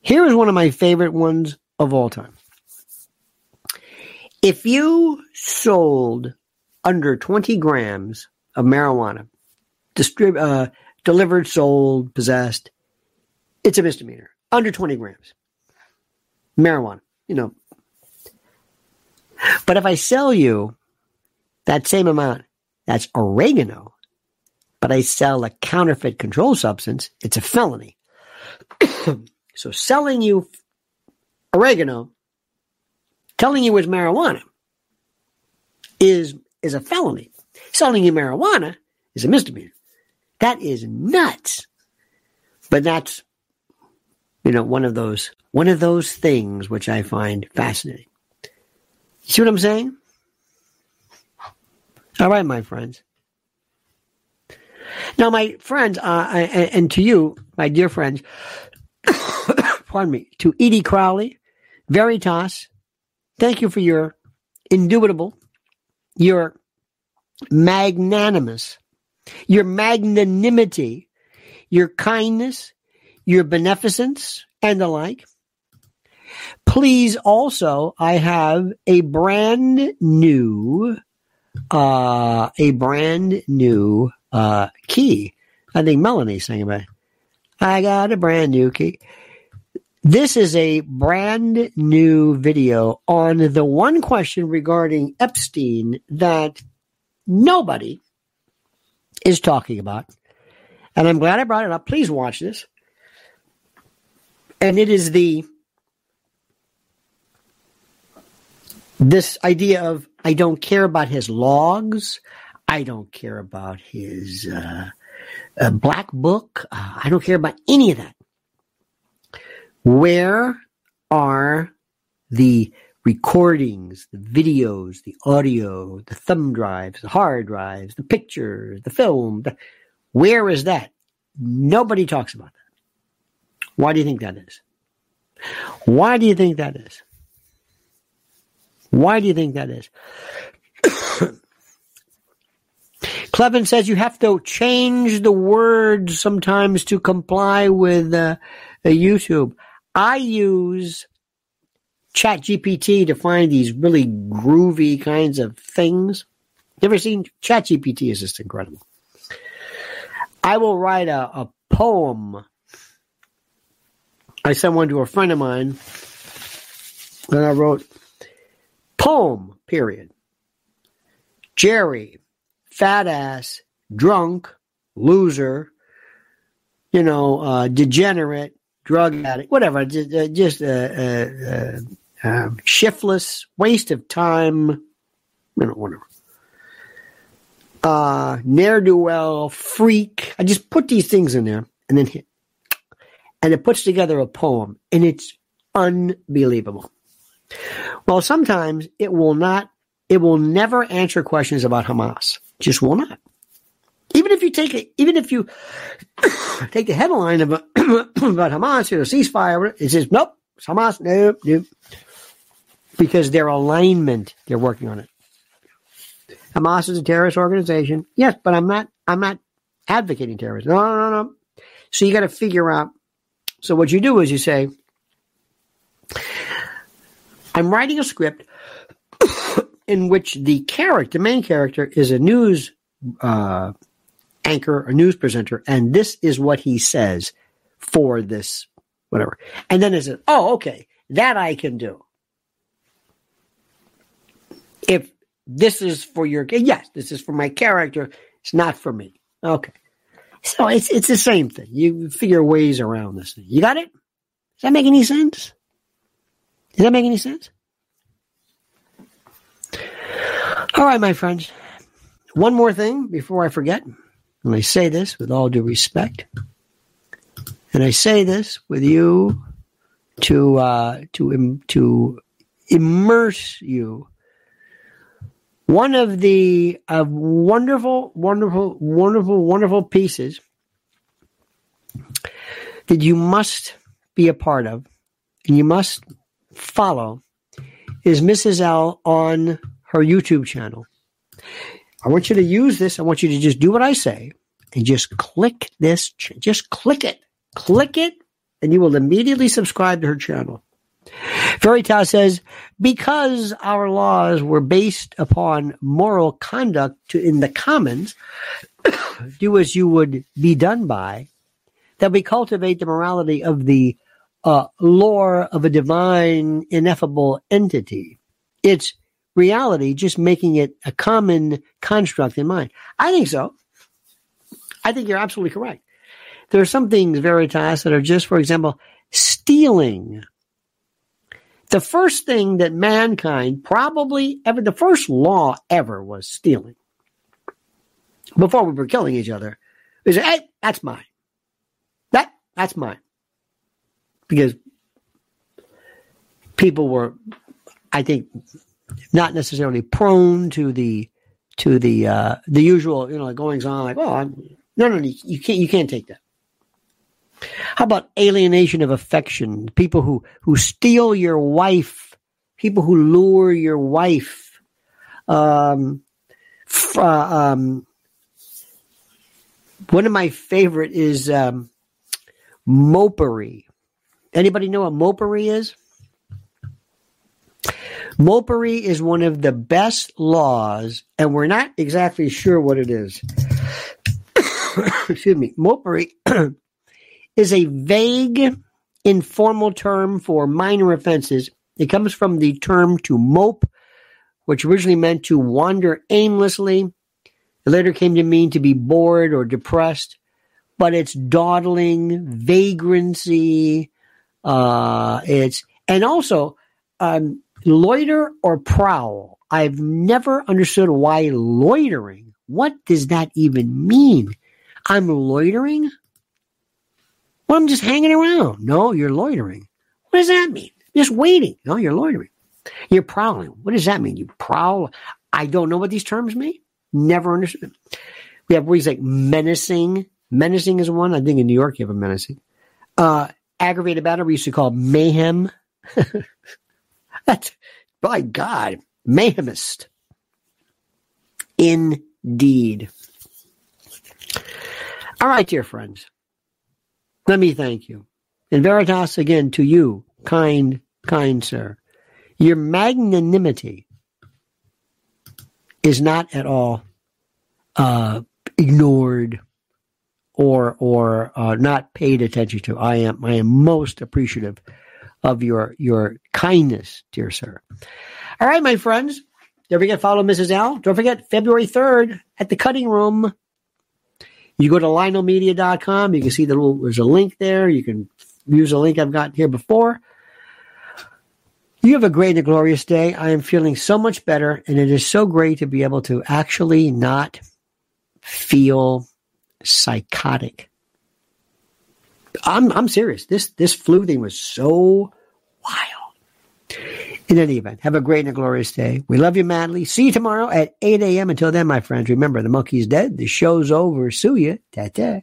Here is one of my favorite ones of all time. If you sold under 20 grams of marijuana, distrib- uh, delivered, sold, possessed, it's a misdemeanor. Under 20 grams. Marijuana, you know. But if I sell you that same amount, that's oregano, but I sell a counterfeit controlled substance, it's a felony. [COUGHS] so selling you oregano, telling you it's marijuana is is a felony. Selling you marijuana is a misdemeanor. That is nuts. But that's, you know, one of those, one of those things which I find fascinating. You see what I'm saying? All right, my friends. Now, my friends, uh, and to you, my dear friends, [COUGHS] pardon me, to Edie Crowley, Veritas, thank you for your indubitable, your magnanimous, your magnanimity, your kindness, your beneficence, and the like. Please also, I have a brand new, uh, a brand new, uh, key. I think Melanie sang about it. I got a brand new key. This is a brand new video on the one question regarding Epstein that nobody is talking about. And I'm glad I brought it up. Please watch this. And it is the this idea of I don't care about his logs. I don't care about his uh, uh, black book. Uh, I don't care about any of that. Where are the recordings, the videos, the audio, the thumb drives, the hard drives, the pictures, the film? The, where is that? Nobody talks about that. Why do you think that is? Why do you think that is? Why do you think that is? [COUGHS] Clevin says you have to change the words sometimes to comply with uh, YouTube. I use Chat GPT to find these really groovy kinds of things. You ever seen Chat GPT is just incredible. I will write a, a poem. I sent one to a friend of mine and I wrote poem, period. Jerry, fat ass, drunk, loser, you know, uh, degenerate, drug addict, whatever, just, uh, just uh, uh, shiftless, waste of time, you know, whatever. Uh, ne'er do well, freak. I just put these things in there and then hit. And it puts together a poem, and it's unbelievable. Well, sometimes it will not, it will never answer questions about Hamas. Just will not. Even if you take it, even if you [COUGHS] take the headline of [COUGHS] about Hamas, you know, ceasefire, it says, nope, it's Hamas, nope, nope. Because their alignment, they're working on it. Hamas is a terrorist organization. Yes, but I'm not, I'm not advocating terrorism. No, no, no, no. So you got to figure out. So what you do is you say, I'm writing a script [COUGHS] in which the character, the main character, is a news uh, anchor, a news presenter, and this is what he says for this, whatever. And then it says, oh, okay, that I can do. If this is for your, yes, this is for my character, it's not for me. Okay. So it's it's the same thing. You figure ways around this thing. You got it? Does that make any sense? Does that make any sense? All right, my friends. One more thing before I forget. And I say this with all due respect. And I say this with you to uh, to to immerse you. One of the wonderful, wonderful, wonderful, wonderful pieces that you must be a part of and you must follow is Mrs. L on her YouTube channel. I want you to use this. I want you to just do what I say and just click this. Just click it. Click it, and you will immediately subscribe to her channel. Veritas says, because our laws were based upon moral conduct to, in the commons, [COUGHS] do as you would be done by, that we cultivate the morality of the uh, lore of a divine, ineffable entity. It's reality, just making it a common construct in mind. I think so. I think you're absolutely correct. There are some things, Veritas, that are just, for example, stealing. The first thing that mankind probably ever, the first law ever was stealing. Before we were killing each other, we said, hey, that's mine. That, that's mine. Because people were, I think, not necessarily prone to the to the uh, the usual, you know, goings on, like, oh, I'm, no, no, you can't, you can't take that. How about alienation of affection? People who who steal your wife, people who lure your wife. Um, uh, um, one of my favorite is um, mopery. Anybody know what mopery is? Mopery is one of the best laws, and we're not exactly sure what it is. [COUGHS] Excuse me. Mopery is a vague, informal term for minor offenses. It comes from the term to mope, which originally meant to wander aimlessly. It later came to mean to be bored or depressed, but it's dawdling, vagrancy. Uh, it's and also um, Loiter or prowl? I've never understood why loitering. What does that even mean? I'm loitering? Well, I'm just hanging around. No, you're loitering. What does that mean? Just waiting. No, you're loitering. You're prowling. What does that mean? You prowl? I don't know what these terms mean. Never understood. We have words like menacing. Menacing is one. I think in New York you have a menacing. Uh, aggravated battle we used to call mayhem. [LAUGHS] That's, by God, mayhemist. Indeed. All right, dear friends. Let me thank you. And veritas, again, to you, kind, kind sir. Your magnanimity is not at all uh, ignored or or uh, not paid attention to. I am I am most appreciative of your your kindness, dear sir. All right, my friends. Don't forget follow Mrs. L. Don't forget February 3rd at the cutting room. You go to lionelmedia.com. You can see the little, there's a link there. You can use a link I've got here before. You have a great and glorious day. I am feeling so much better, and it is so great to be able to actually not feel psychotic. I'm I'm serious. This this flu thing was so wild. In any event, have a great and glorious day. We love you madly. See you tomorrow at 8 a.m. Until then, my friends, remember the monkey's dead. The show's over. Sue you. Ta ta.